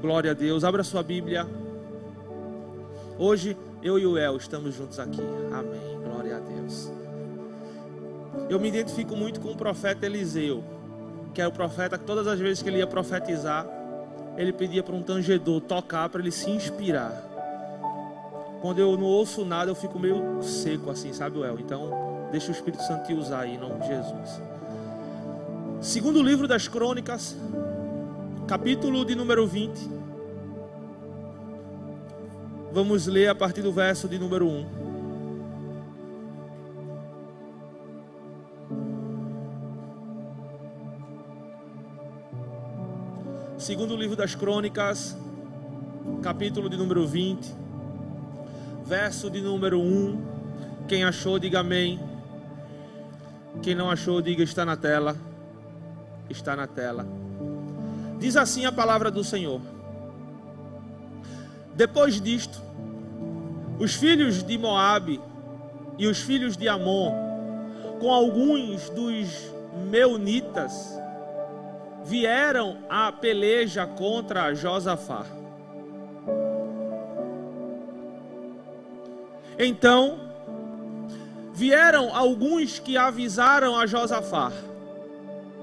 Glória a Deus. Abra sua Bíblia. Hoje eu e o El estamos juntos aqui. Amém. Glória a Deus. Eu me identifico muito com o profeta Eliseu, que é o profeta que todas as vezes que ele ia profetizar, ele pedia para um tangedor tocar para ele se inspirar. Quando eu não ouço nada, eu fico meio seco assim, sabe, El? Então, deixa o Espírito Santo te usar aí, em nome de Jesus. Segundo livro das Crônicas, capítulo de número 20. Vamos ler a partir do verso de número 1. Segundo livro das Crônicas, capítulo de número 20, verso de número 1. Quem achou, diga amém. Quem não achou, diga está na tela. Está na tela. Diz assim a palavra do Senhor. Depois disto, os filhos de Moabe e os filhos de Amon, com alguns dos meunitas, vieram à peleja contra Josafá. Então, vieram alguns que avisaram a Josafá,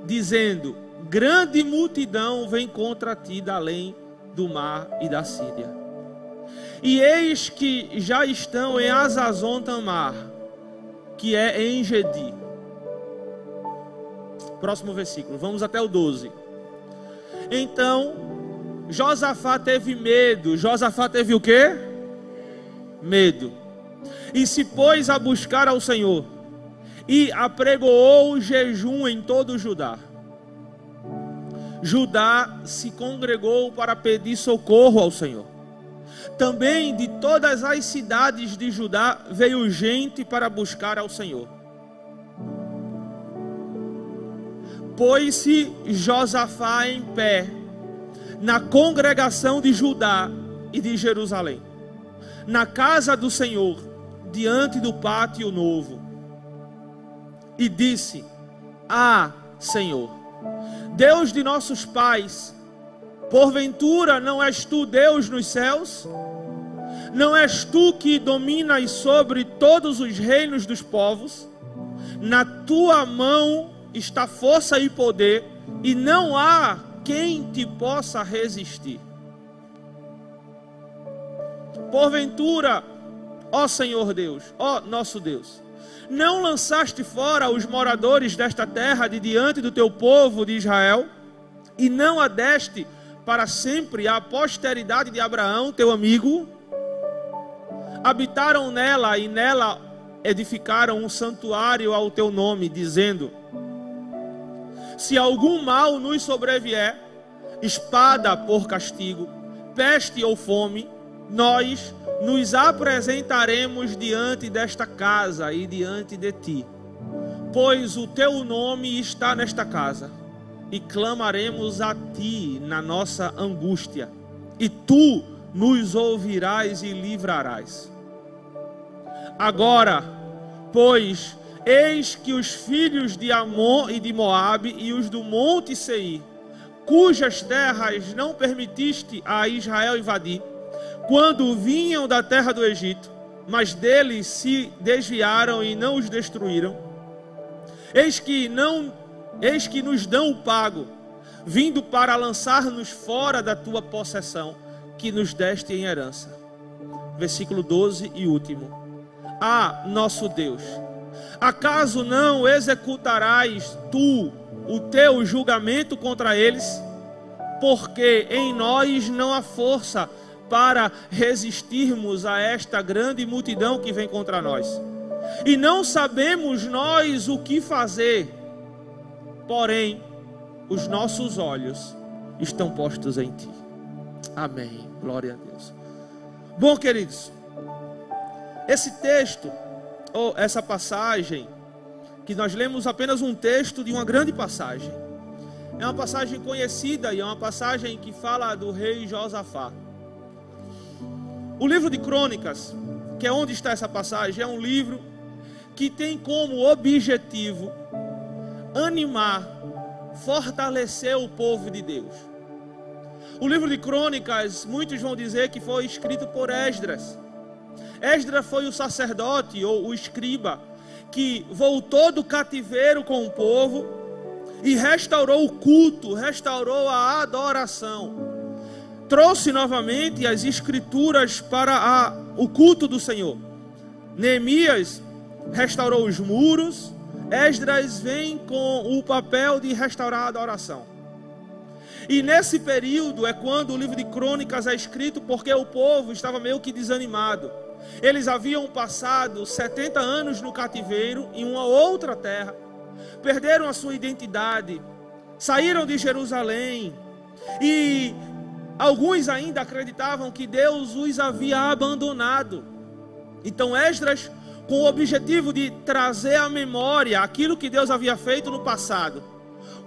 dizendo: Grande multidão vem contra ti da além do mar e da Síria. E eis que já estão em Azazon Tamar, que é em Gedi. Próximo versículo, vamos até o 12. Então, Josafá teve medo. Josafá teve o quê? Medo. E se pôs a buscar ao Senhor. E apregoou jejum em todo o Judá. Judá se congregou para pedir socorro ao Senhor. Também de todas as cidades de Judá veio gente para buscar ao Senhor. Pôs-se Josafá em pé na congregação de Judá e de Jerusalém, na casa do Senhor, diante do pátio novo, e disse: Ah, Senhor, Deus de nossos pais, Porventura não és tu Deus nos céus? Não és tu que dominas sobre todos os reinos dos povos? Na tua mão está força e poder, e não há quem te possa resistir. Porventura, ó Senhor Deus, ó nosso Deus, não lançaste fora os moradores desta terra de diante do teu povo de Israel, e não adeste para sempre a posteridade de Abraão, teu amigo. Habitaram nela e nela edificaram um santuário ao teu nome, dizendo: Se algum mal nos sobrevier, espada por castigo, peste ou fome, nós nos apresentaremos diante desta casa e diante de ti, pois o teu nome está nesta casa e clamaremos a ti na nossa angústia, e tu nos ouvirás e livrarás. Agora, pois, eis que os filhos de Amon e de Moabe e os do monte Seir, cujas terras não permitiste a Israel invadir, quando vinham da terra do Egito, mas deles se desviaram e não os destruíram. Eis que não Eis que nos dão o pago, vindo para lançar-nos fora da tua possessão, que nos deste em herança. Versículo 12 e último. Ah, nosso Deus, acaso não executarás tu o teu julgamento contra eles? Porque em nós não há força para resistirmos a esta grande multidão que vem contra nós. E não sabemos nós o que fazer porém os nossos olhos estão postos em Ti. Amém. Glória a Deus. Bom, queridos, esse texto, ou essa passagem, que nós lemos apenas um texto de uma grande passagem, é uma passagem conhecida e é uma passagem que fala do rei Josafá. O livro de Crônicas que é onde está essa passagem, é um livro que tem como objetivo animar, fortalecer o povo de Deus. O livro de Crônicas, muitos vão dizer que foi escrito por Esdras. Esdras foi o sacerdote ou o escriba que voltou do cativeiro com o povo e restaurou o culto, restaurou a adoração. Trouxe novamente as escrituras para a, o culto do Senhor. Neemias restaurou os muros, Esdras vem com o papel de restaurar a adoração. E nesse período é quando o livro de Crônicas é escrito, porque o povo estava meio que desanimado. Eles haviam passado 70 anos no cativeiro em uma outra terra, perderam a sua identidade, saíram de Jerusalém e alguns ainda acreditavam que Deus os havia abandonado. Então Esdras com o objetivo de trazer à memória aquilo que Deus havia feito no passado,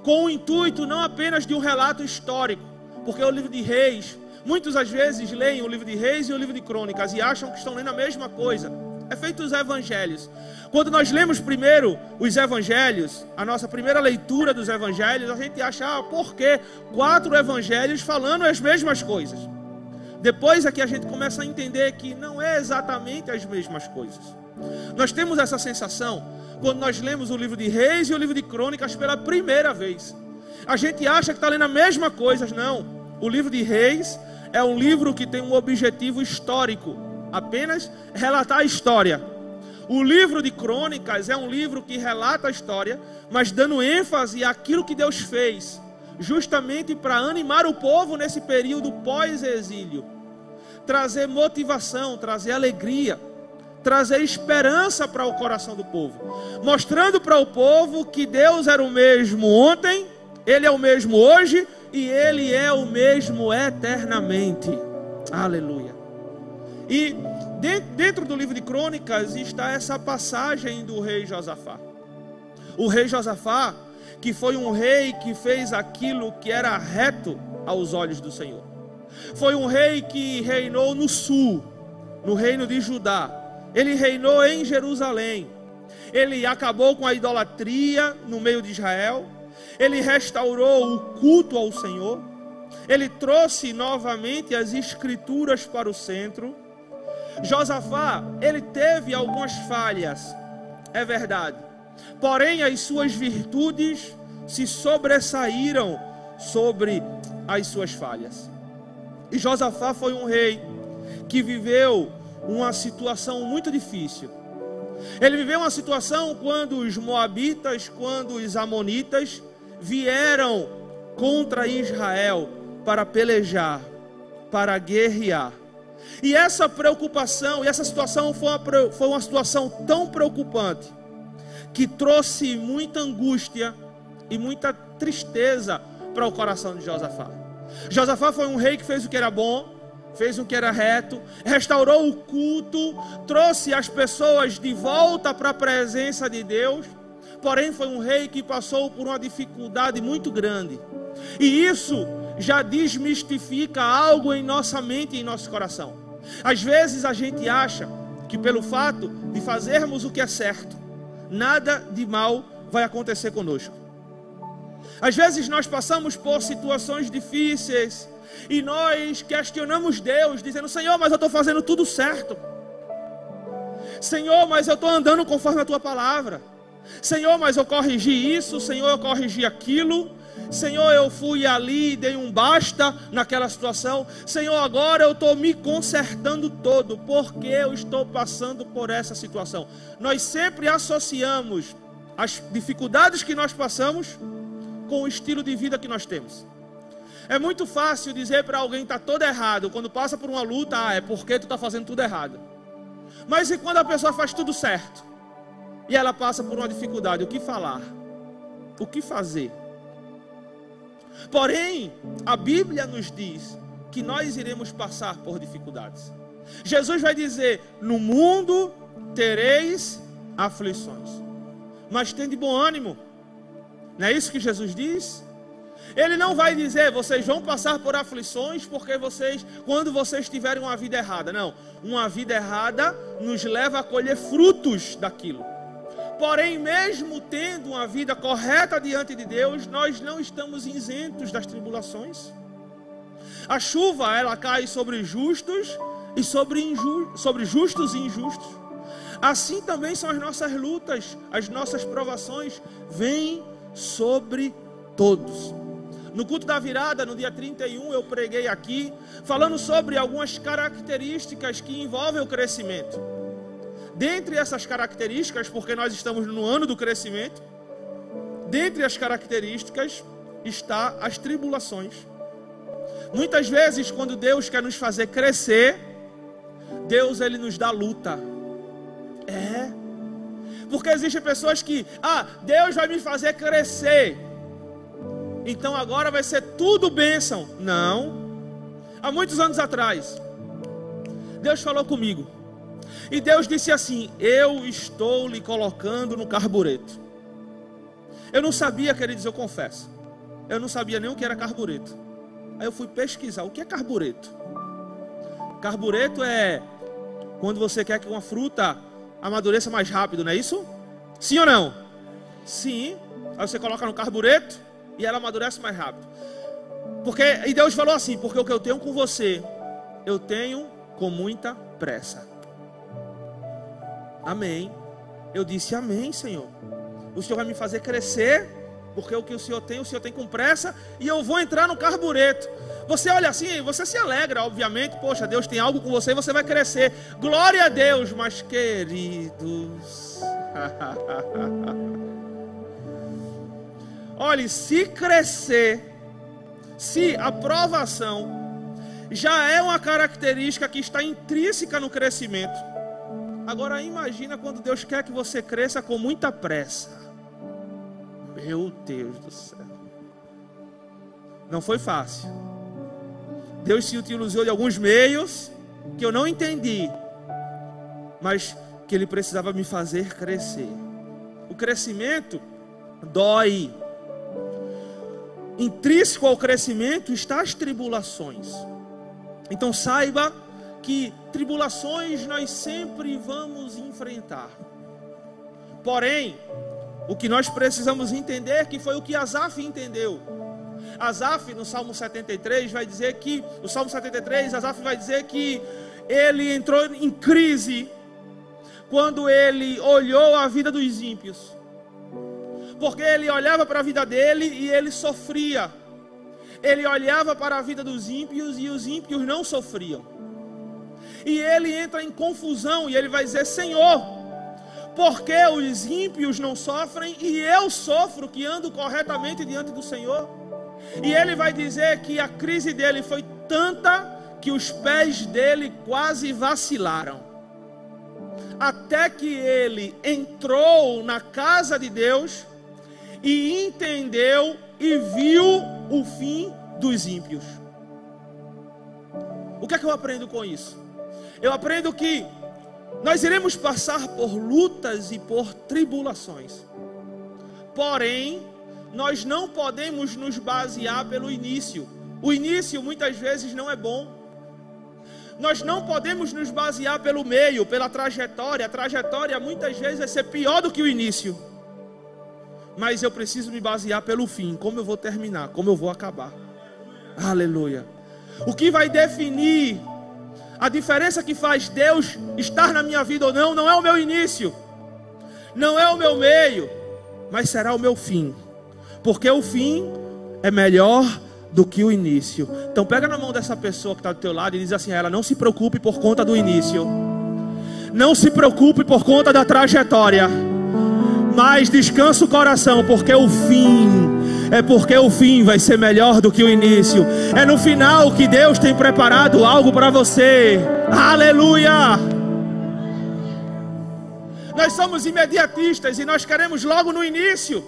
com o intuito não apenas de um relato histórico, porque o livro de Reis, muitos às vezes leem o livro de Reis e o livro de Crônicas e acham que estão lendo a mesma coisa. É feito os evangelhos. Quando nós lemos primeiro os evangelhos, a nossa primeira leitura dos evangelhos, a gente acha, ah, por que quatro evangelhos falando as mesmas coisas? Depois é que a gente começa a entender que não é exatamente as mesmas coisas. Nós temos essa sensação quando nós lemos o livro de Reis e o livro de Crônicas pela primeira vez. A gente acha que está lendo a mesma coisa, não. O livro de Reis é um livro que tem um objetivo histórico, apenas relatar a história. O livro de Crônicas é um livro que relata a história, mas dando ênfase àquilo que Deus fez, justamente para animar o povo nesse período pós-exílio, trazer motivação, trazer alegria trazer esperança para o coração do povo, mostrando para o povo que Deus era o mesmo ontem, Ele é o mesmo hoje e Ele é o mesmo eternamente. Aleluia. E dentro do livro de Crônicas está essa passagem do rei Josafá. O rei Josafá, que foi um rei que fez aquilo que era reto aos olhos do Senhor. Foi um rei que reinou no sul, no reino de Judá ele reinou em Jerusalém. Ele acabou com a idolatria no meio de Israel. Ele restaurou o culto ao Senhor. Ele trouxe novamente as escrituras para o centro. Josafá, ele teve algumas falhas, é verdade. Porém, as suas virtudes se sobressaíram sobre as suas falhas. E Josafá foi um rei que viveu uma situação muito difícil. Ele viveu uma situação quando os moabitas, quando os amonitas vieram contra Israel para pelejar, para guerrear. E essa preocupação, e essa situação foi uma, foi uma situação tão preocupante que trouxe muita angústia e muita tristeza para o coração de Josafá. Josafá foi um rei que fez o que era bom, fez o que era reto, restaurou o culto, trouxe as pessoas de volta para a presença de Deus. Porém, foi um rei que passou por uma dificuldade muito grande. E isso já desmistifica algo em nossa mente e em nosso coração. Às vezes a gente acha que pelo fato de fazermos o que é certo, nada de mal vai acontecer conosco. Às vezes nós passamos por situações difíceis, e nós questionamos Deus, dizendo: Senhor, mas eu estou fazendo tudo certo. Senhor, mas eu estou andando conforme a tua palavra. Senhor, mas eu corrigi isso. Senhor, eu corrigi aquilo. Senhor, eu fui ali e dei um basta naquela situação. Senhor, agora eu estou me consertando todo, porque eu estou passando por essa situação. Nós sempre associamos as dificuldades que nós passamos com o estilo de vida que nós temos. É muito fácil dizer para alguém que está todo errado, quando passa por uma luta, ah, é porque tu está fazendo tudo errado. Mas e quando a pessoa faz tudo certo? E ela passa por uma dificuldade, o que falar? O que fazer? Porém, a Bíblia nos diz que nós iremos passar por dificuldades. Jesus vai dizer: No mundo tereis aflições, mas tem de bom ânimo. Não é isso que Jesus diz? Ele não vai dizer, vocês vão passar por aflições porque vocês, quando vocês tiverem uma vida errada. Não, uma vida errada nos leva a colher frutos daquilo. Porém, mesmo tendo uma vida correta diante de Deus, nós não estamos isentos das tribulações. A chuva, ela cai sobre justos e sobre, sobre justos e injustos. Assim também são as nossas lutas, as nossas provações vêm sobre todos. No culto da virada, no dia 31, eu preguei aqui, falando sobre algumas características que envolvem o crescimento. Dentre essas características, porque nós estamos no ano do crescimento, dentre as características está as tribulações. Muitas vezes, quando Deus quer nos fazer crescer, Deus ele nos dá luta. É. Porque existem pessoas que, ah, Deus vai me fazer crescer. Então agora vai ser tudo bênção. Não. Há muitos anos atrás, Deus falou comigo. E Deus disse assim: Eu estou lhe colocando no carbureto. Eu não sabia, queridos, eu confesso. Eu não sabia nem o que era carbureto. Aí eu fui pesquisar o que é carbureto. Carbureto é quando você quer que uma fruta amadureça mais rápido, não é isso? Sim ou não? Sim. Aí você coloca no carbureto e ela amadurece mais rápido. Porque e Deus falou assim, porque o que eu tenho com você, eu tenho com muita pressa. Amém. Eu disse amém, Senhor. O Senhor vai me fazer crescer, porque o que o Senhor tem, o Senhor tem com pressa, e eu vou entrar no carbureto. Você olha assim, você se alegra, obviamente. Poxa, Deus tem algo com você, você vai crescer. Glória a Deus, mas queridos. Olhe, se crescer, se a provação já é uma característica que está intrínseca no crescimento. Agora imagina quando Deus quer que você cresça com muita pressa. Meu Deus do céu. Não foi fácil. Deus se utilizou de alguns meios que eu não entendi, mas que Ele precisava me fazer crescer. O crescimento dói intrínseco ao crescimento está as tribulações. Então saiba que tribulações nós sempre vamos enfrentar. Porém, o que nós precisamos entender que foi o que Asaf entendeu. Asaf no Salmo 73 vai dizer que o Salmo 73, Asaf vai dizer que ele entrou em crise quando ele olhou a vida dos ímpios porque ele olhava para a vida dele e ele sofria. Ele olhava para a vida dos ímpios e os ímpios não sofriam. E ele entra em confusão e ele vai dizer: Senhor, porque os ímpios não sofrem e eu sofro que ando corretamente diante do Senhor? E ele vai dizer que a crise dele foi tanta que os pés dele quase vacilaram. Até que ele entrou na casa de Deus e entendeu e viu o fim dos ímpios. O que é que eu aprendo com isso? Eu aprendo que nós iremos passar por lutas e por tribulações. Porém, nós não podemos nos basear pelo início. O início muitas vezes não é bom. Nós não podemos nos basear pelo meio, pela trajetória. A trajetória muitas vezes vai ser pior do que o início mas eu preciso me basear pelo fim, como eu vou terminar, como eu vou acabar. Aleluia. O que vai definir a diferença que faz Deus estar na minha vida ou não, não é o meu início, não é o meu meio, mas será o meu fim, porque o fim é melhor do que o início. Então pega na mão dessa pessoa que está do teu lado e diz assim a ela: não se preocupe por conta do início, não se preocupe por conta da trajetória. Mas descansa o coração, porque o fim é porque o fim vai ser melhor do que o início. É no final que Deus tem preparado algo para você. Aleluia! Nós somos imediatistas e nós queremos logo no início.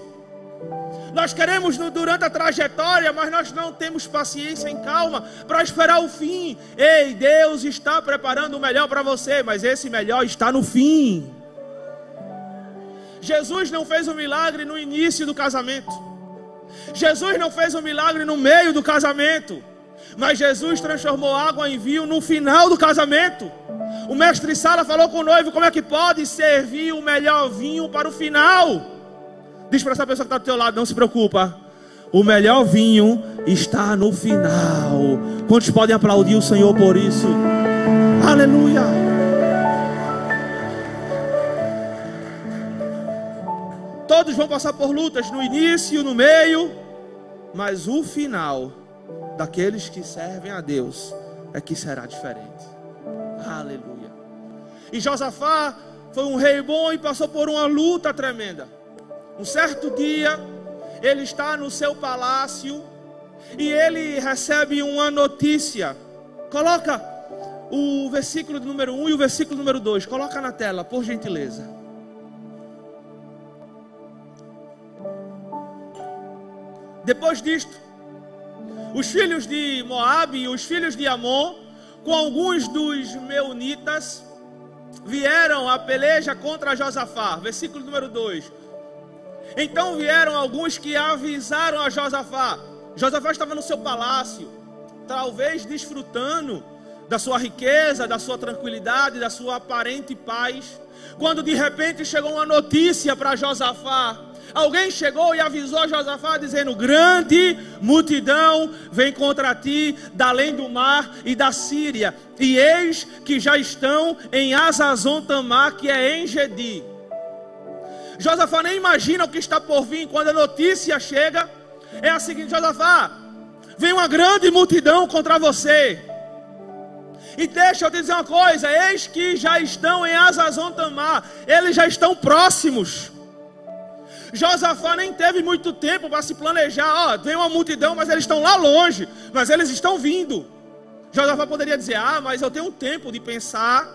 Nós queremos durante a trajetória, mas nós não temos paciência em calma para esperar o fim. Ei, Deus está preparando o melhor para você, mas esse melhor está no fim. Jesus não fez o um milagre no início do casamento. Jesus não fez um milagre no meio do casamento. Mas Jesus transformou água em vinho no final do casamento. O mestre Sala falou com o noivo como é que pode servir o melhor vinho para o final. Diz para essa pessoa que está do teu lado, não se preocupa. O melhor vinho está no final. Quantos podem aplaudir o Senhor por isso? Aleluia. Todos vão passar por lutas no início, no meio, mas o final daqueles que servem a Deus é que será diferente. Aleluia. E Josafá foi um rei bom e passou por uma luta tremenda. Um certo dia, ele está no seu palácio e ele recebe uma notícia. Coloca o versículo número 1 e o versículo número 2. Coloca na tela, por gentileza. Depois disto, os filhos de Moabe e os filhos de Amon, com alguns dos meunitas, vieram a peleja contra Josafá. Versículo número 2. Então vieram alguns que avisaram a Josafá. Josafá estava no seu palácio, talvez desfrutando da sua riqueza, da sua tranquilidade, da sua aparente paz. Quando de repente chegou uma notícia para Josafá, alguém chegou e avisou Josafá dizendo: Grande multidão vem contra ti da além do mar e da Síria, e eis que já estão em Azazon Tamar, que é em Gedi. Josafá nem imagina o que está por vir quando a notícia chega. É a seguinte: Josafá, vem uma grande multidão contra você. E deixa eu te dizer uma coisa: eis que já estão em Azazon Tamar, eles já estão próximos. Josafá nem teve muito tempo para se planejar. Ó, vem uma multidão, mas eles estão lá longe, mas eles estão vindo. Josafá poderia dizer: Ah, mas eu tenho um tempo de pensar,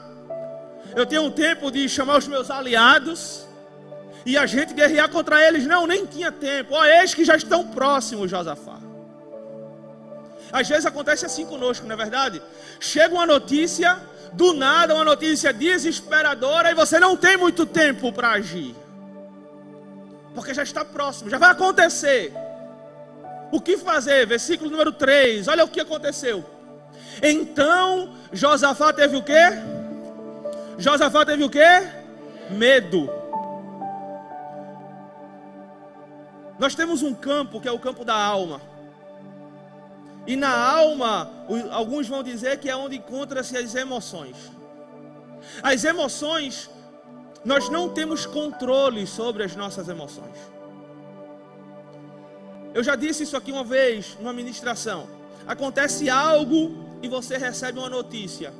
eu tenho um tempo de chamar os meus aliados e a gente guerrear contra eles. Não, nem tinha tempo. Ó, eis que já estão próximos, Josafá. Às vezes acontece assim conosco, não é verdade? Chega uma notícia, do nada, uma notícia desesperadora, e você não tem muito tempo para agir. Porque já está próximo, já vai acontecer. O que fazer? Versículo número 3. Olha o que aconteceu. Então Josafá teve o quê? Josafá teve o quê? Medo. Nós temos um campo que é o campo da alma. E na alma, alguns vão dizer que é onde encontram-se as emoções. As emoções, nós não temos controle sobre as nossas emoções. Eu já disse isso aqui uma vez numa ministração. Acontece algo e você recebe uma notícia.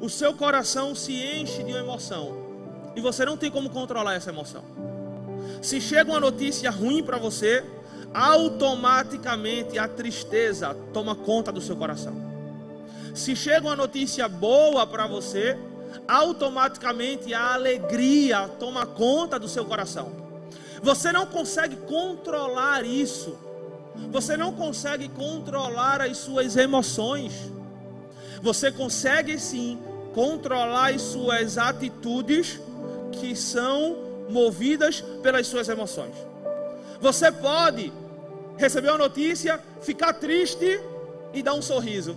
O seu coração se enche de uma emoção e você não tem como controlar essa emoção. Se chega uma notícia ruim para você, automaticamente a tristeza toma conta do seu coração. Se chega uma notícia boa para você, automaticamente a alegria toma conta do seu coração. Você não consegue controlar isso. Você não consegue controlar as suas emoções. Você consegue sim controlar as suas atitudes que são movidas pelas suas emoções. Você pode receber uma notícia, ficar triste e dar um sorriso.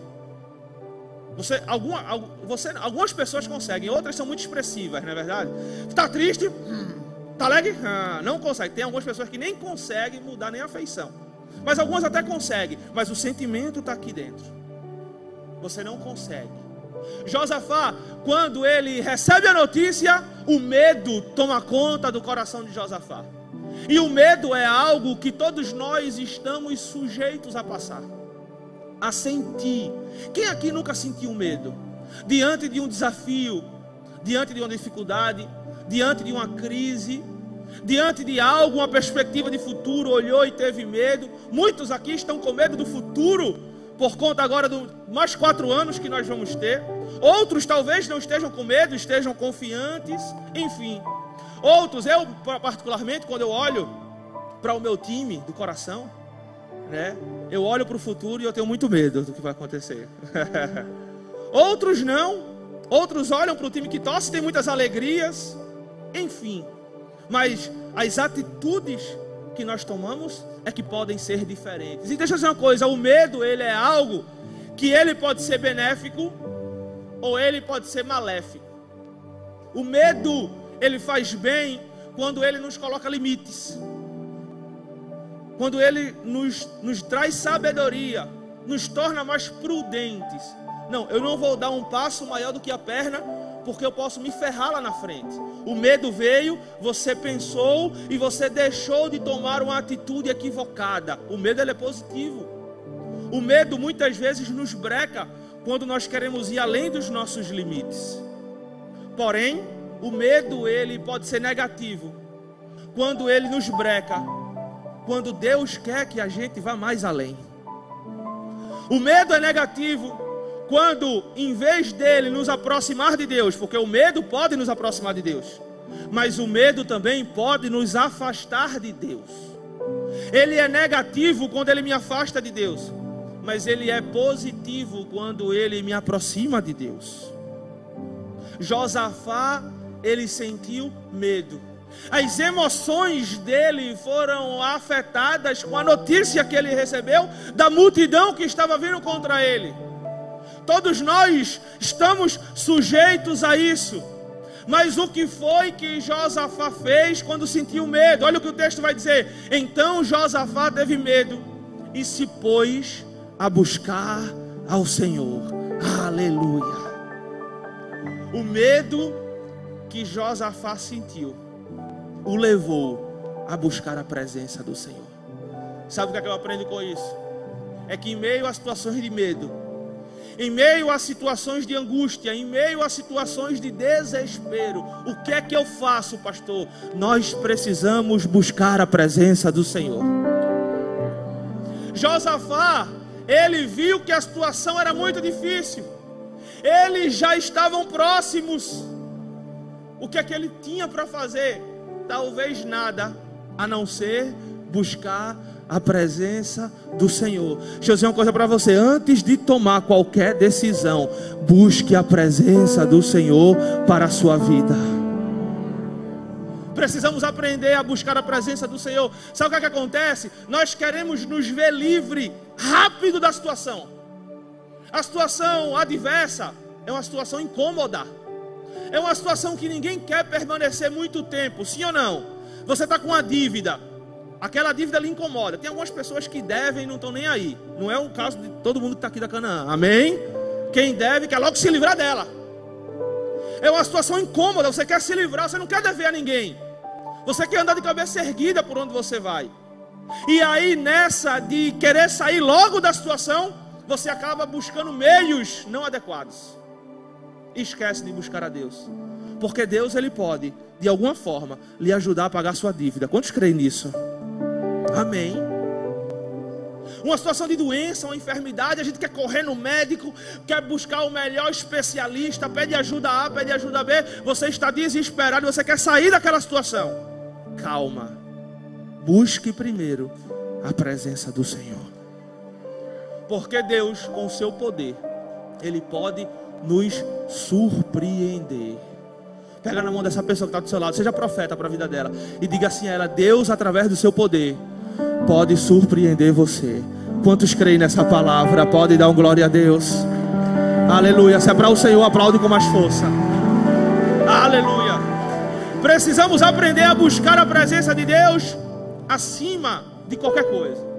Você, alguma, você, algumas pessoas conseguem, outras são muito expressivas, não é verdade? Está triste, está alegre, ah, não consegue. Tem algumas pessoas que nem conseguem mudar nem a feição, mas algumas até conseguem, mas o sentimento está aqui dentro. Você não consegue. Josafá, quando ele recebe a notícia, o medo toma conta do coração de Josafá. E o medo é algo que todos nós estamos sujeitos a passar, a sentir. Quem aqui nunca sentiu medo? Diante de um desafio, diante de uma dificuldade, diante de uma crise, diante de algo, uma perspectiva de futuro, olhou e teve medo. Muitos aqui estão com medo do futuro por conta agora dos mais quatro anos que nós vamos ter. Outros talvez não estejam com medo, estejam confiantes, enfim. Outros, eu particularmente, quando eu olho para o meu time do coração, né, eu olho para o futuro e eu tenho muito medo do que vai acontecer. Outros não. Outros olham para o time que torce, tem muitas alegrias, enfim. Mas as atitudes que nós tomamos é que podem ser diferentes. E deixa eu dizer uma coisa, o medo ele é algo que ele pode ser benéfico ou ele pode ser maléfico. O medo, ele faz bem quando ele nos coloca limites. Quando ele nos, nos traz sabedoria, nos torna mais prudentes. Não, eu não vou dar um passo maior do que a perna, porque eu posso me ferrar lá na frente. O medo veio, você pensou e você deixou de tomar uma atitude equivocada. O medo é positivo. O medo muitas vezes nos breca quando nós queremos ir além dos nossos limites. Porém, o medo ele pode ser negativo quando ele nos breca, quando Deus quer que a gente vá mais além. O medo é negativo quando, em vez dele nos aproximar de Deus, porque o medo pode nos aproximar de Deus, mas o medo também pode nos afastar de Deus. Ele é negativo quando ele me afasta de Deus, mas ele é positivo quando ele me aproxima de Deus. Josafá, ele sentiu medo. As emoções dele foram afetadas com a notícia que ele recebeu da multidão que estava vindo contra ele. Todos nós estamos sujeitos a isso. Mas o que foi que Josafá fez quando sentiu medo? Olha o que o texto vai dizer. Então Josafá teve medo e se pôs a buscar ao Senhor. Aleluia. O medo que Josafá sentiu o levou a buscar a presença do Senhor. Sabe o que, é que eu aprendo com isso? É que em meio a situações de medo, em meio a situações de angústia, em meio a situações de desespero, o que é que eu faço, pastor? Nós precisamos buscar a presença do Senhor. Josafá, ele viu que a situação era muito difícil, eles já estavam próximos. O que é que ele tinha para fazer? Talvez nada, a não ser buscar a presença do Senhor. Deixa eu dizer uma coisa para você: antes de tomar qualquer decisão, busque a presença do Senhor para a sua vida. Precisamos aprender a buscar a presença do Senhor. Sabe o que, é que acontece? Nós queremos nos ver livre rápido da situação. A situação adversa é uma situação incômoda. É uma situação que ninguém quer permanecer muito tempo, sim ou não? Você está com uma dívida, Aquela dívida lhe incomoda. Tem algumas pessoas que devem e não estão nem aí. Não é o caso de todo mundo que está aqui da Canaã. Amém? Quem deve quer logo se livrar dela. É uma situação incômoda. Você quer se livrar, você não quer dever a ninguém. Você quer andar de cabeça erguida por onde você vai. E aí, nessa de querer sair logo da situação, você acaba buscando meios não adequados. Esquece de buscar a Deus. Porque Deus, Ele pode, de alguma forma, lhe ajudar a pagar sua dívida. Quantos creem nisso? Amém. Uma situação de doença, uma enfermidade, a gente quer correr no médico, quer buscar o melhor especialista, pede ajuda A, pede ajuda B, você está desesperado, você quer sair daquela situação. Calma. Busque primeiro a presença do Senhor. Porque Deus, com o seu poder, Ele pode nos surpreender. Pega na mão dessa pessoa que está do seu lado, seja profeta para a vida dela, e diga assim a ela: Deus, através do seu poder, pode surpreender você. Quantos creem nessa palavra? Pode dar um glória a Deus. Aleluia. Se é para o Senhor, aplaude com mais força. Aleluia. Precisamos aprender a buscar a presença de Deus acima de qualquer coisa.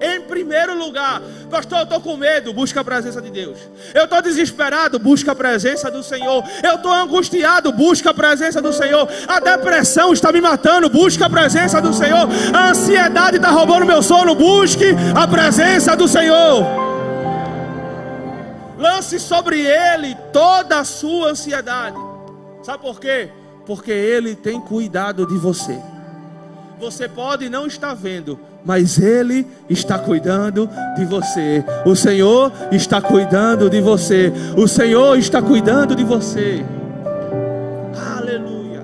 Em primeiro lugar, pastor, eu estou com medo, busca a presença de Deus. Eu estou desesperado, busca a presença do Senhor. Eu estou angustiado, busca a presença do Senhor. A depressão está me matando, busca a presença do Senhor. A ansiedade está roubando meu sono, busque a presença do Senhor. Lance sobre Ele toda a sua ansiedade. Sabe por quê? Porque Ele tem cuidado de você. Você pode não estar vendo, mas Ele está cuidando de você. O Senhor está cuidando de você. O Senhor está cuidando de você. Aleluia.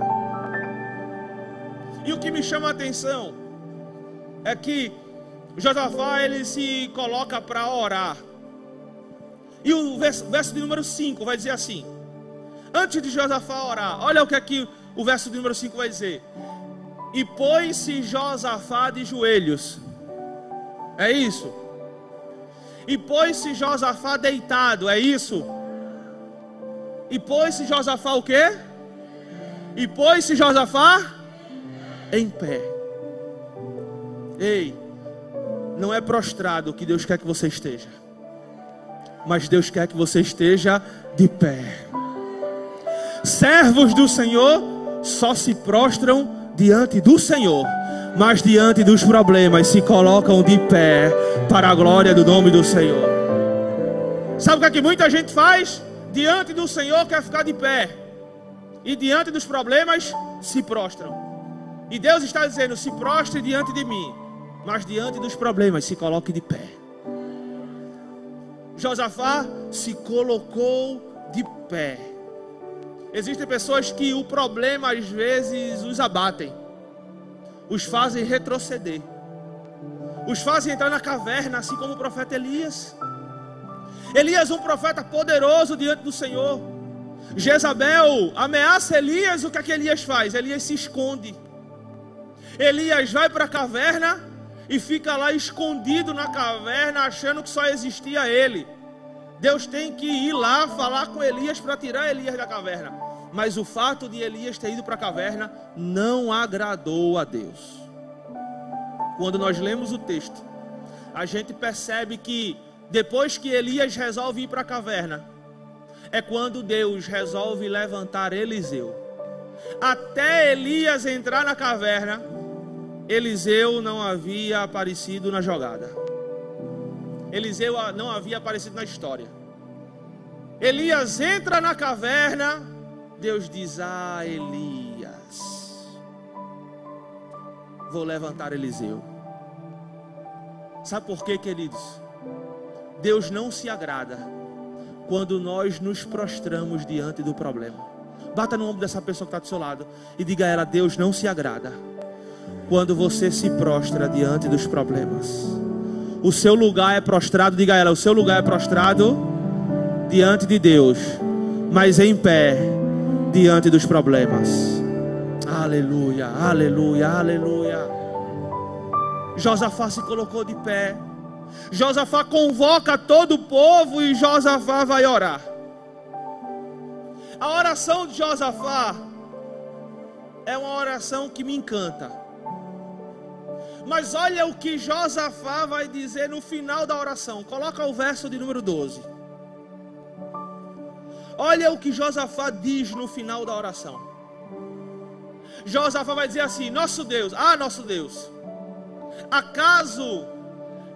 E o que me chama a atenção é que Josafá ele se coloca para orar. E o verso, verso de número 5 vai dizer assim: Antes de Josafá orar, olha o que aqui o verso de número 5 vai dizer. E pôs-se Josafá de joelhos. É isso. E pôs-se Josafá deitado. É isso. E pôs-se Josafá o quê? E pôs-se Josafá em pé. Ei, não é prostrado que Deus quer que você esteja, mas Deus quer que você esteja de pé. Servos do Senhor só se prostram diante do Senhor, mas diante dos problemas se colocam de pé para a glória do nome do Senhor. Sabe o que, é que muita gente faz? Diante do Senhor quer ficar de pé, e diante dos problemas se prostram. E Deus está dizendo: se prostre diante de mim, mas diante dos problemas se coloque de pé. Josafá se colocou de pé. Existem pessoas que o problema às vezes os abatem, os fazem retroceder, os fazem entrar na caverna, assim como o profeta Elias. Elias, um profeta poderoso diante do Senhor. Jezabel ameaça Elias, o que é que Elias faz? Elias se esconde. Elias vai para a caverna e fica lá escondido na caverna, achando que só existia ele. Deus tem que ir lá falar com Elias para tirar Elias da caverna. Mas o fato de Elias ter ido para a caverna não agradou a Deus. Quando nós lemos o texto, a gente percebe que depois que Elias resolve ir para a caverna, é quando Deus resolve levantar Eliseu. Até Elias entrar na caverna, Eliseu não havia aparecido na jogada. Eliseu não havia aparecido na história. Elias entra na caverna, Deus diz: Ah, Elias, vou levantar Eliseu. Sabe por quê, queridos? Deus não se agrada quando nós nos prostramos diante do problema. Bata no ombro dessa pessoa que está do seu lado e diga a ela: Deus não se agrada quando você se prostra diante dos problemas. O seu lugar é prostrado, diga a ela: o seu lugar é prostrado diante de Deus, mas em pé diante dos problemas. Aleluia, aleluia, aleluia. Josafá se colocou de pé. Josafá convoca todo o povo e Josafá vai orar. A oração de Josafá é uma oração que me encanta. Mas olha o que Josafá vai dizer no final da oração. Coloca o verso de número 12. Olha o que Josafá diz no final da oração. Josafá vai dizer assim: Nosso Deus, ah, nosso Deus, acaso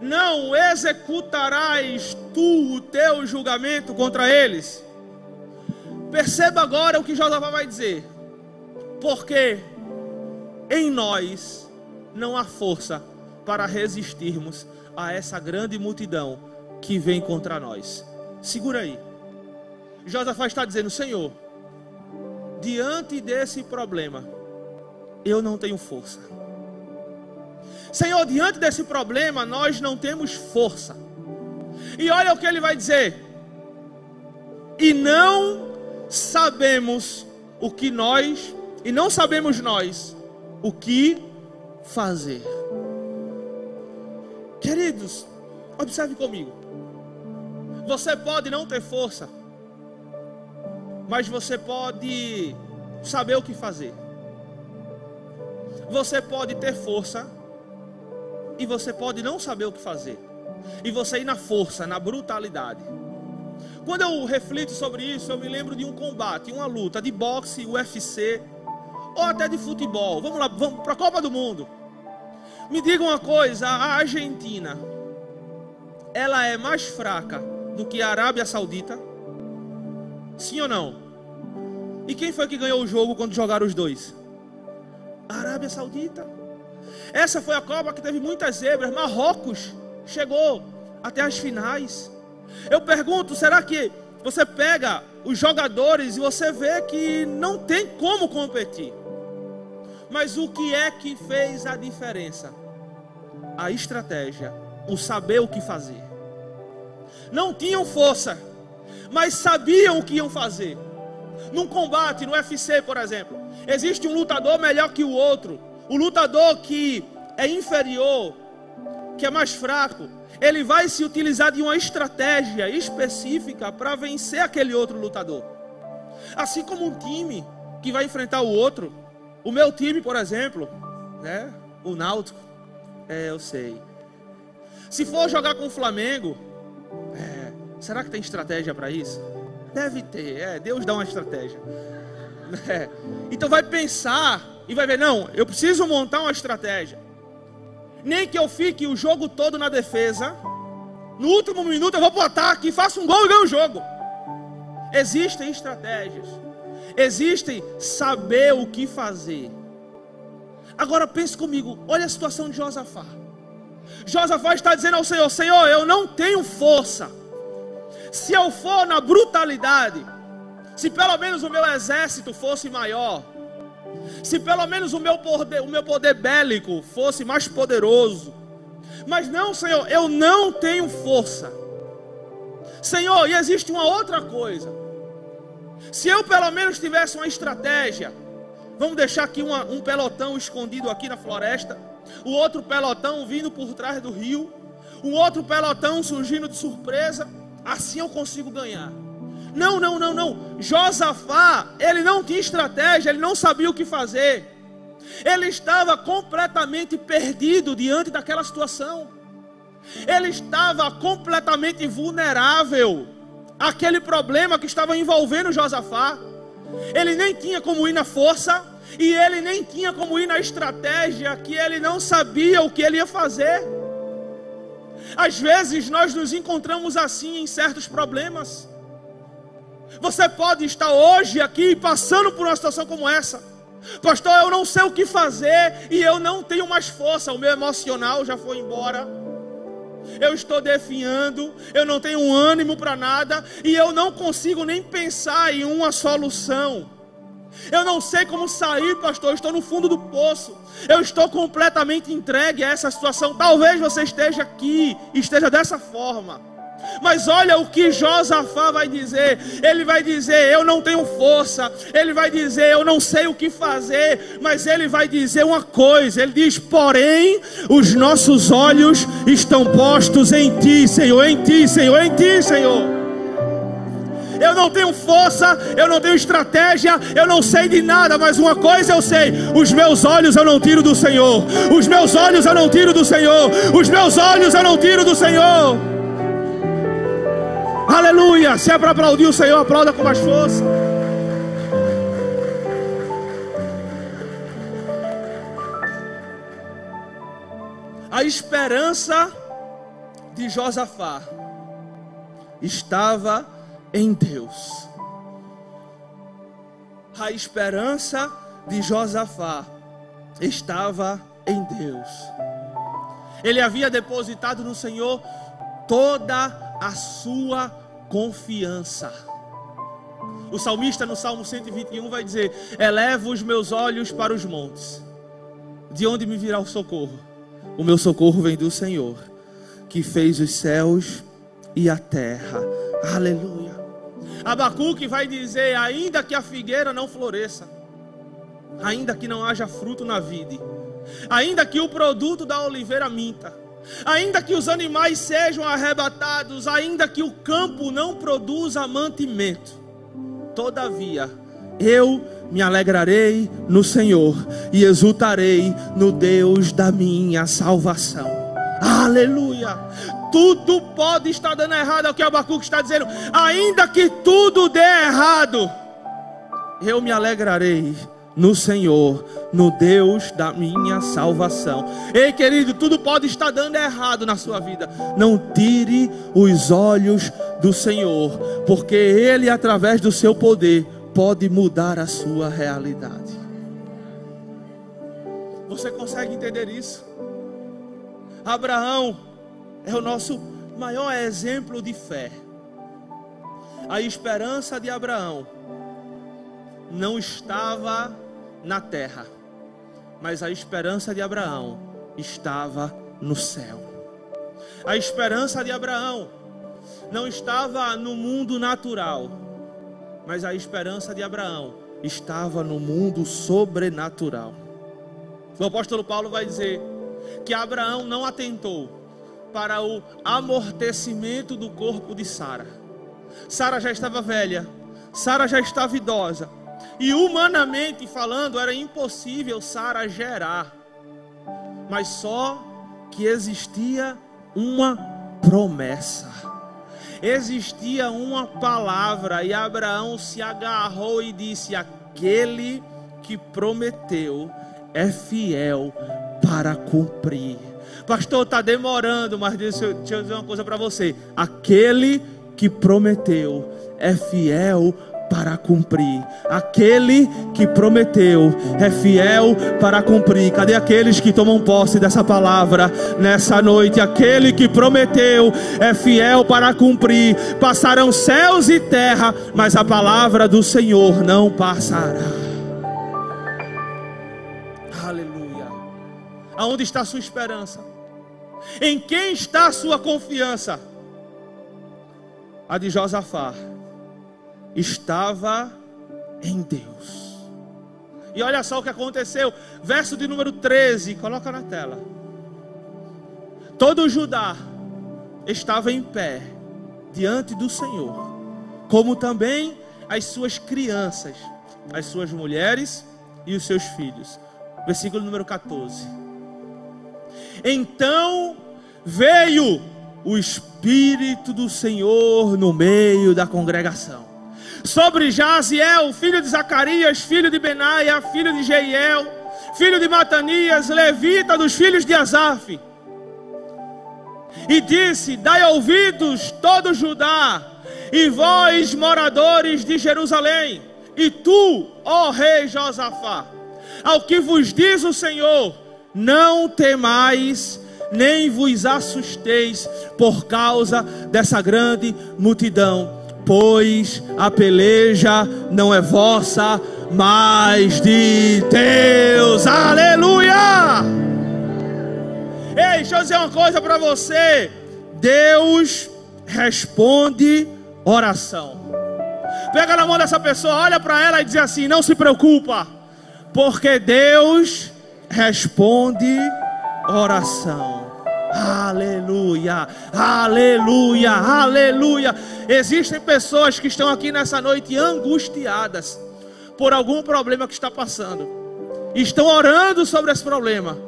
não executarás tu o teu julgamento contra eles? Perceba agora o que Josafá vai dizer. Porque em nós não há força para resistirmos a essa grande multidão que vem contra nós. Segura aí. Josafá está dizendo: Senhor, diante desse problema, eu não tenho força. Senhor, diante desse problema, nós não temos força. E olha o que ele vai dizer: e não sabemos o que nós, e não sabemos nós o que fazer. Queridos, observe comigo. Você pode não ter força, mas você pode saber o que fazer. Você pode ter força e você pode não saber o que fazer. E você ir na força, na brutalidade. Quando eu reflito sobre isso, eu me lembro de um combate, uma luta de boxe, UFC, ou até de futebol. Vamos lá, vamos para a Copa do Mundo. Me diga uma coisa, a Argentina, ela é mais fraca do que a Arábia Saudita? Sim ou não? E quem foi que ganhou o jogo quando jogaram os dois? A Arábia Saudita. Essa foi a Copa que teve muitas zebras. Marrocos chegou até as finais. Eu pergunto, será que você pega os jogadores e você vê que não tem como competir? Mas o que é que fez a diferença? A estratégia, o saber o que fazer. Não tinham força, mas sabiam o que iam fazer. Num combate, no UFC, por exemplo, existe um lutador melhor que o outro. O lutador que é inferior, que é mais fraco, ele vai se utilizar de uma estratégia específica para vencer aquele outro lutador. Assim como um time que vai enfrentar o outro. O meu time, por exemplo, né? O Náutico. É, eu sei. Se for jogar com o Flamengo, será que tem estratégia para isso? Deve ter, é, Deus dá uma estratégia. É. Então vai pensar e vai ver, não, eu preciso montar uma estratégia. Nem que eu fique o jogo todo na defesa, no último minuto eu vou para o ataque, faço um gol e ganho o jogo. Existem estratégias, existem saber o que fazer. Agora pense comigo, olha a situação de Josafá. Josafá está dizendo ao Senhor: Senhor, eu não tenho força. Se eu for na brutalidade, se pelo menos o meu exército fosse maior, se pelo menos o meu poder, o meu poder bélico fosse mais poderoso, mas não, Senhor, eu não tenho força. Senhor, e existe uma outra coisa. Se eu pelo menos tivesse uma estratégia, vamos deixar aqui uma, um pelotão escondido aqui na floresta, o outro pelotão vindo por trás do rio, um outro pelotão surgindo de surpresa, assim eu consigo ganhar. Não, não, não, não. Josafá, ele não tinha estratégia, ele não sabia o que fazer. Ele estava completamente perdido diante daquela situação. Ele estava completamente vulnerável àquele problema que estava envolvendo Josafá. Ele nem tinha como ir na força e ele nem tinha como ir na estratégia que ele não sabia o que ele ia fazer. Às vezes nós nos encontramos assim em certos problemas. Você pode estar hoje aqui passando por uma situação como essa. Pastor, eu não sei o que fazer e eu não tenho mais força, o meu emocional já foi embora. Eu estou definhando, eu não tenho ânimo para nada e eu não consigo nem pensar em uma solução. Eu não sei como sair, pastor. Eu estou no fundo do poço. Eu estou completamente entregue a essa situação. Talvez você esteja aqui, esteja dessa forma. Mas olha o que Josafá vai dizer. Ele vai dizer: Eu não tenho força. Ele vai dizer: Eu não sei o que fazer. Mas ele vai dizer uma coisa: Ele diz: Porém, os nossos olhos estão postos em Ti, Senhor, em Ti, Senhor, em Ti, Senhor. Eu não tenho força, eu não tenho estratégia, eu não sei de nada, mas uma coisa eu sei: os meus olhos eu não tiro do Senhor. Os meus olhos eu não tiro do Senhor. Os meus olhos eu não tiro do Senhor. Aleluia! Se é para aplaudir o Senhor, aplauda com mais força. A esperança de Josafá estava em Deus. A esperança de Josafá estava em Deus. Ele havia depositado no Senhor toda a sua confiança. O salmista no Salmo 121 vai dizer: Eleva os meus olhos para os montes, de onde me virá o socorro? O meu socorro vem do Senhor, que fez os céus e a terra. Aleluia. Abacuque vai dizer: Ainda que a figueira não floresça, ainda que não haja fruto na vide, ainda que o produto da oliveira minta, ainda que os animais sejam arrebatados, ainda que o campo não produza mantimento, todavia eu me alegrarei no Senhor e exultarei no Deus da minha salvação. Aleluia! Tudo pode estar dando errado, é o que Abacuque está dizendo. Ainda que tudo dê errado, eu me alegrarei no Senhor, no Deus da minha salvação. Ei, querido, tudo pode estar dando errado na sua vida. Não tire os olhos do Senhor, porque Ele, através do seu poder, pode mudar a sua realidade. Você consegue entender isso? Abraão é o nosso maior exemplo de fé. A esperança de Abraão não estava na terra, mas a esperança de Abraão estava no céu. A esperança de Abraão não estava no mundo natural, mas a esperança de Abraão estava no mundo sobrenatural. O apóstolo Paulo vai dizer que Abraão não atentou para o amortecimento do corpo de Sara. Sara já estava velha, Sara já estava idosa. E humanamente falando, era impossível Sara gerar. Mas só que existia uma promessa. Existia uma palavra e Abraão se agarrou e disse: Aquele que prometeu é fiel para cumprir. Pastor, está demorando, mas deixa eu, deixa eu dizer uma coisa para você: aquele que prometeu é fiel para cumprir. Aquele que prometeu é fiel para cumprir. Cadê aqueles que tomam posse dessa palavra nessa noite? Aquele que prometeu é fiel para cumprir. Passarão céus e terra, mas a palavra do Senhor não passará. Aleluia. Aonde está a sua esperança? Em quem está a sua confiança? A de Josafá estava em Deus. E olha só o que aconteceu, verso de número 13, coloca na tela. Todo Judá estava em pé diante do Senhor, como também as suas crianças, as suas mulheres e os seus filhos. Versículo número 14. Então veio o Espírito do Senhor no meio da congregação sobre Jaziel, filho de Zacarias, filho de Benaia, filho de Jeiel, filho de Matanias, levita dos filhos de Asaf. E disse: Dai ouvidos todo Judá, e vós, moradores de Jerusalém, e tu, ó rei Josafá, ao que vos diz o Senhor, não temais, nem vos assusteis por causa dessa grande multidão pois a peleja não é vossa, mas de Deus. Aleluia! Ei, deixa eu dizer uma coisa para você. Deus responde oração. Pega na mão dessa pessoa, olha para ela e diz assim: Não se preocupa, porque Deus responde oração. Aleluia, aleluia, aleluia. Existem pessoas que estão aqui nessa noite angustiadas por algum problema que está passando, estão orando sobre esse problema,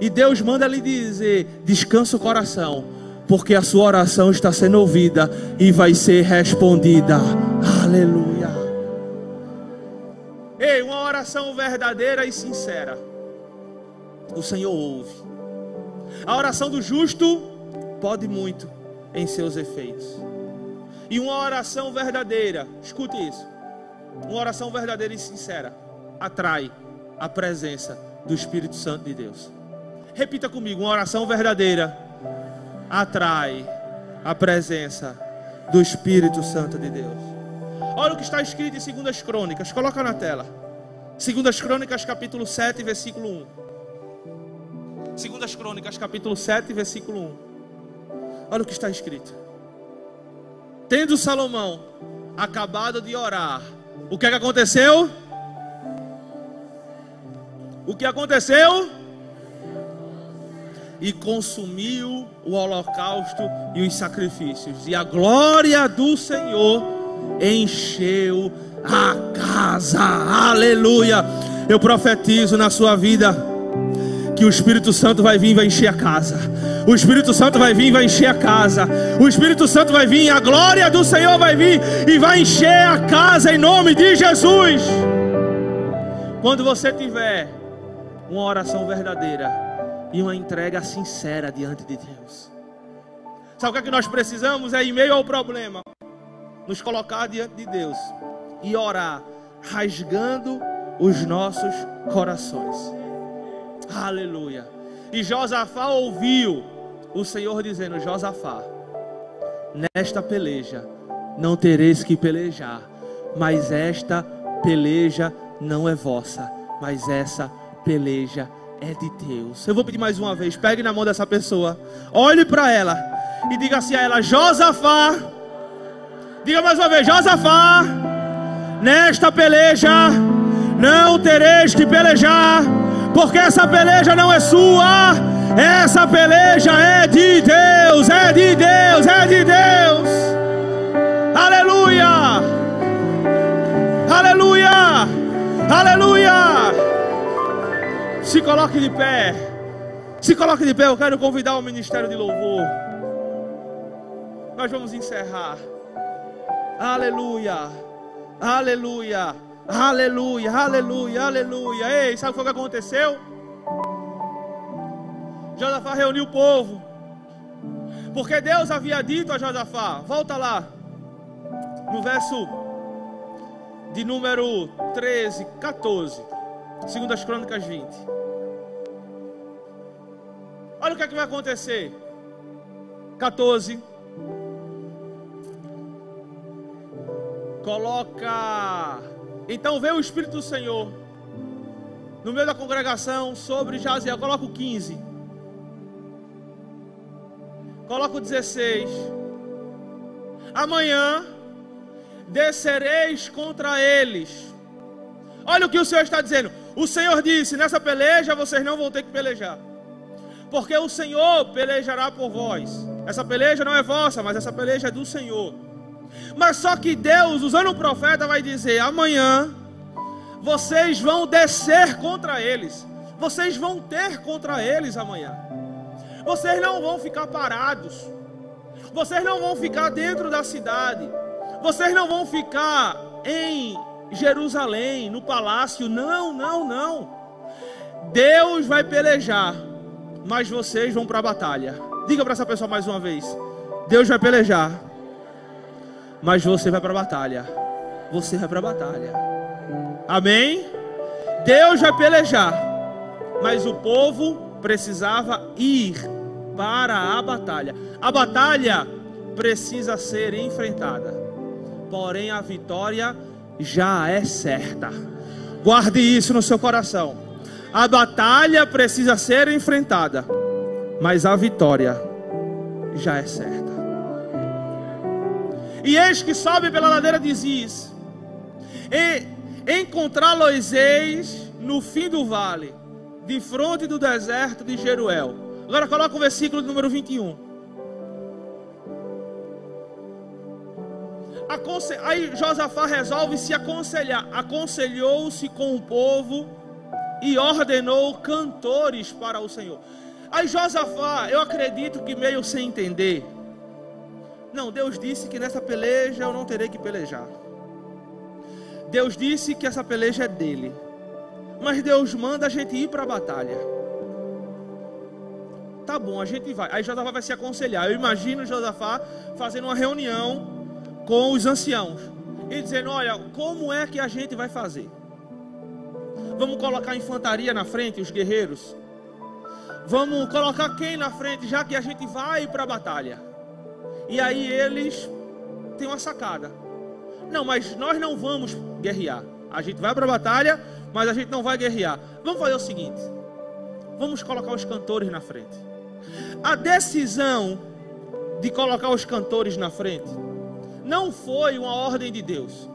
e Deus manda lhe dizer: descansa o coração, porque a sua oração está sendo ouvida e vai ser respondida. Aleluia. Ei, uma oração verdadeira e sincera, o Senhor ouve. A oração do justo pode muito em seus efeitos. E uma oração verdadeira, escute isso. Uma oração verdadeira e sincera atrai a presença do Espírito Santo de Deus. Repita comigo: uma oração verdadeira atrai a presença do Espírito Santo de Deus. Olha o que está escrito em 2 Crônicas, coloca na tela. 2 Crônicas, capítulo 7, versículo 1. Segundas Crônicas, capítulo 7, versículo 1. Olha o que está escrito. Tendo Salomão acabado de orar, o que é que aconteceu? O que aconteceu? E consumiu o holocausto e os sacrifícios, e a glória do Senhor encheu a casa. Aleluia! Eu profetizo na sua vida que o Espírito Santo vai vir e vai encher a casa. O Espírito Santo vai vir e vai encher a casa. O Espírito Santo vai vir, a glória do Senhor vai vir e vai encher a casa em nome de Jesus. Quando você tiver uma oração verdadeira e uma entrega sincera diante de Deus. Sabe o que, é que nós precisamos? É em meio ao problema, nos colocar diante de Deus e orar, rasgando os nossos corações. Aleluia. E Josafá ouviu o Senhor dizendo: Josafá, nesta peleja não tereis que pelejar, mas esta peleja não é vossa, mas essa peleja é de Deus. Eu vou pedir mais uma vez: pegue na mão dessa pessoa, olhe para ela e diga assim a ela: Josafá, diga mais uma vez: Josafá, nesta peleja não tereis que pelejar porque essa peleja não é sua, essa peleja é de Deus, é de Deus, é de Deus. Aleluia! Aleluia! Se coloque de pé. Se coloque de pé, eu quero convidar o ministério de louvor. Nós vamos encerrar. Aleluia. Aleluia. Aleluia. Aleluia. Aleluia. Ei, sabe o que aconteceu? Josafá reuniu o povo. Porque Deus havia dito a Josafá, volta lá, no verso de número 13, 14, segundo as crônicas 20. Olha o que, é que vai acontecer. 14. Coloca. Então veio o Espírito do Senhor no meio da congregação sobre Jaziel. Coloca o 15. Coloca o 16. Amanhã descereis contra eles. Olha o que o Senhor está dizendo. O Senhor disse: nessa peleja vocês não vão ter que pelejar, porque o Senhor pelejará por vós. Essa peleja não é vossa, mas essa peleja é do Senhor. Mas só que Deus, usando o profeta, vai dizer: amanhã vocês vão descer contra eles, vocês vão ter contra eles amanhã. Vocês não vão ficar parados. Vocês não vão ficar dentro da cidade. Vocês não vão ficar em Jerusalém, no palácio. Não, não, não. Deus vai pelejar, mas vocês vão para a batalha. Diga para essa pessoa mais uma vez: Deus vai pelejar, mas você vai para a batalha. Você vai para a batalha. Amém? Deus vai pelejar, mas o povo precisava ir para a batalha. A batalha precisa ser enfrentada, porém a vitória já é certa. Guarde isso no seu coração. A batalha precisa ser enfrentada, mas a vitória já é certa. E eis que sobe pela ladeira de Ziz, e encontrá-los-eis no fim do vale de fronte do deserto de Jeruel. Agora coloca o versículo número 21. Aconse... Aí Josafá resolve se aconselhar. Aconselhou-se com o povo e ordenou cantores para o Senhor. Aí Josafá, eu acredito que meio sem entender. Não, Deus disse que nessa peleja eu não terei que pelejar. Deus disse que essa peleja é dele mas Deus manda a gente ir para a batalha. Tá bom, a gente vai. Aí Josafá vai se aconselhar. Eu imagino Josafá fazendo uma reunião com os anciãos e dizendo: Olha, como é que a gente vai fazer? Vamos colocar a infantaria na frente, os guerreiros. Vamos colocar quem na frente, já que a gente vai para a batalha. E aí eles têm uma sacada. Não, mas nós não vamos guerrear. A gente vai para a batalha, mas a gente não vai guerrear. Vamos fazer o seguinte: vamos colocar os cantores na frente. A decisão de colocar os cantores na frente não foi uma ordem de Deus.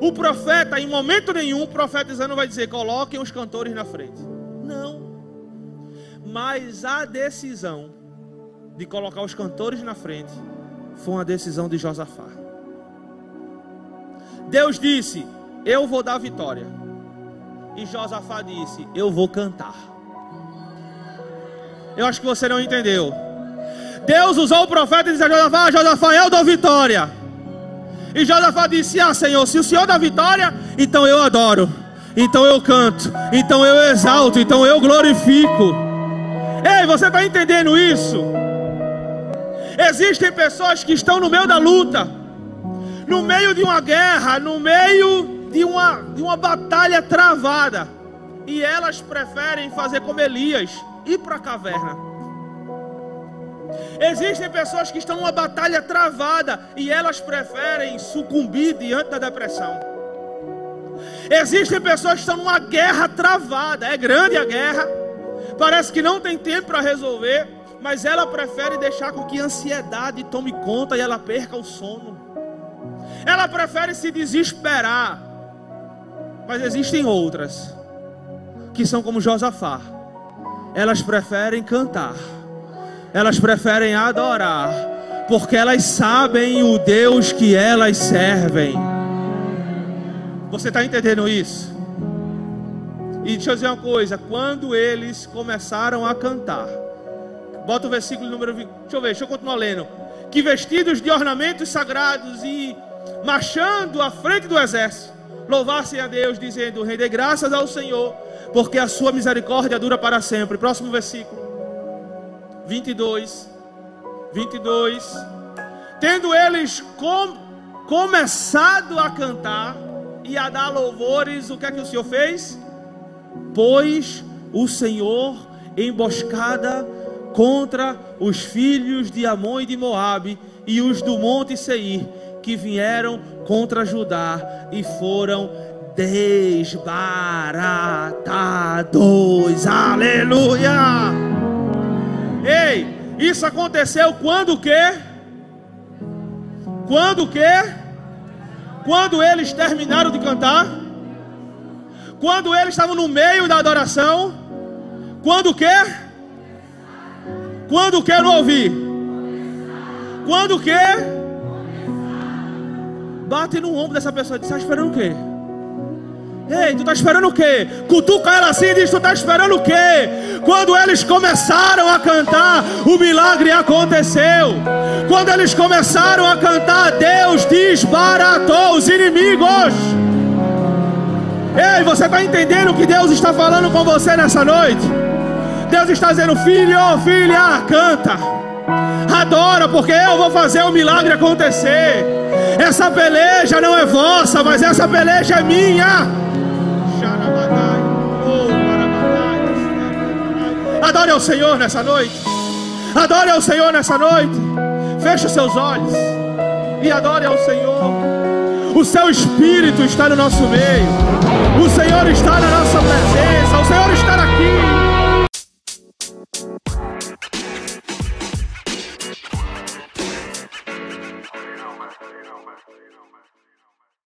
O profeta, em momento nenhum, profetizando, vai dizer: coloquem os cantores na frente. Não. Mas a decisão de colocar os cantores na frente foi uma decisão de Josafá. Deus disse: Eu vou dar vitória. E Josafá disse: Eu vou cantar. Eu acho que você não entendeu. Deus usou o profeta e disse a Josafá: Josafá, eu dou vitória. E Josafá disse: Ah, Senhor, se o Senhor dá vitória, então eu adoro, então eu canto, então eu exalto, então eu glorifico. Ei, você está entendendo isso? Existem pessoas que estão no meio da luta, no meio de uma guerra, no meio de uma, de uma batalha travada. E elas preferem fazer como Elias, ir para a caverna. Existem pessoas que estão numa batalha travada e elas preferem sucumbir diante da depressão. Existem pessoas que estão numa guerra travada, é grande a guerra, parece que não tem tempo para resolver, mas ela prefere deixar com que ansiedade tome conta e ela perca o sono. Ela prefere se desesperar mas existem outras que são como Josafá. Elas preferem cantar. Elas preferem adorar, porque elas sabem o Deus que elas servem. Você está entendendo isso? E deixa eu dizer uma coisa: quando eles começaram a cantar, bota o versículo número 20, deixa eu ver, deixa eu continuar lendo. Que vestidos de ornamentos sagrados e marchando à frente do exército, louvassem a Deus, dizendo: Render graças ao Senhor, porque a sua misericórdia dura para sempre. Próximo versículo 22. 22. Tendo eles com, começado a cantar e a dar louvores, o que é que o Senhor fez? Pois o Senhor emboscada contra os filhos de Amon e de Moabe e os do monte Seir, que vieram contra Judá e foram desbaratados. Aleluia! Ei, isso aconteceu quando o quê? Quando o quê? Quando eles terminaram de cantar? Quando eles estavam no meio da adoração? Quando o quê? Quando o que não ouvi? Quando o quê? Bate no ombro dessa pessoa diz: Está esperando o quê? Ei, tu está esperando o quê? Cutuca ela assim e diz: Tu está esperando o quê? Quando eles começaram a cantar, o milagre aconteceu. Quando eles começaram a cantar, Deus desbaratou os inimigos. Ei, você está entendendo o que Deus está falando com você nessa noite? Deus está dizendo: Filho, filha, canta, adora, porque eu vou fazer o milagre acontecer. Essa peleja não é vossa, mas essa peleja é minha. Adore ao Senhor nessa noite. Adore ao Senhor nessa noite. Feche os seus olhos e adore ao Senhor. O seu Espírito está no nosso meio. O Senhor está na nossa presença. O Senhor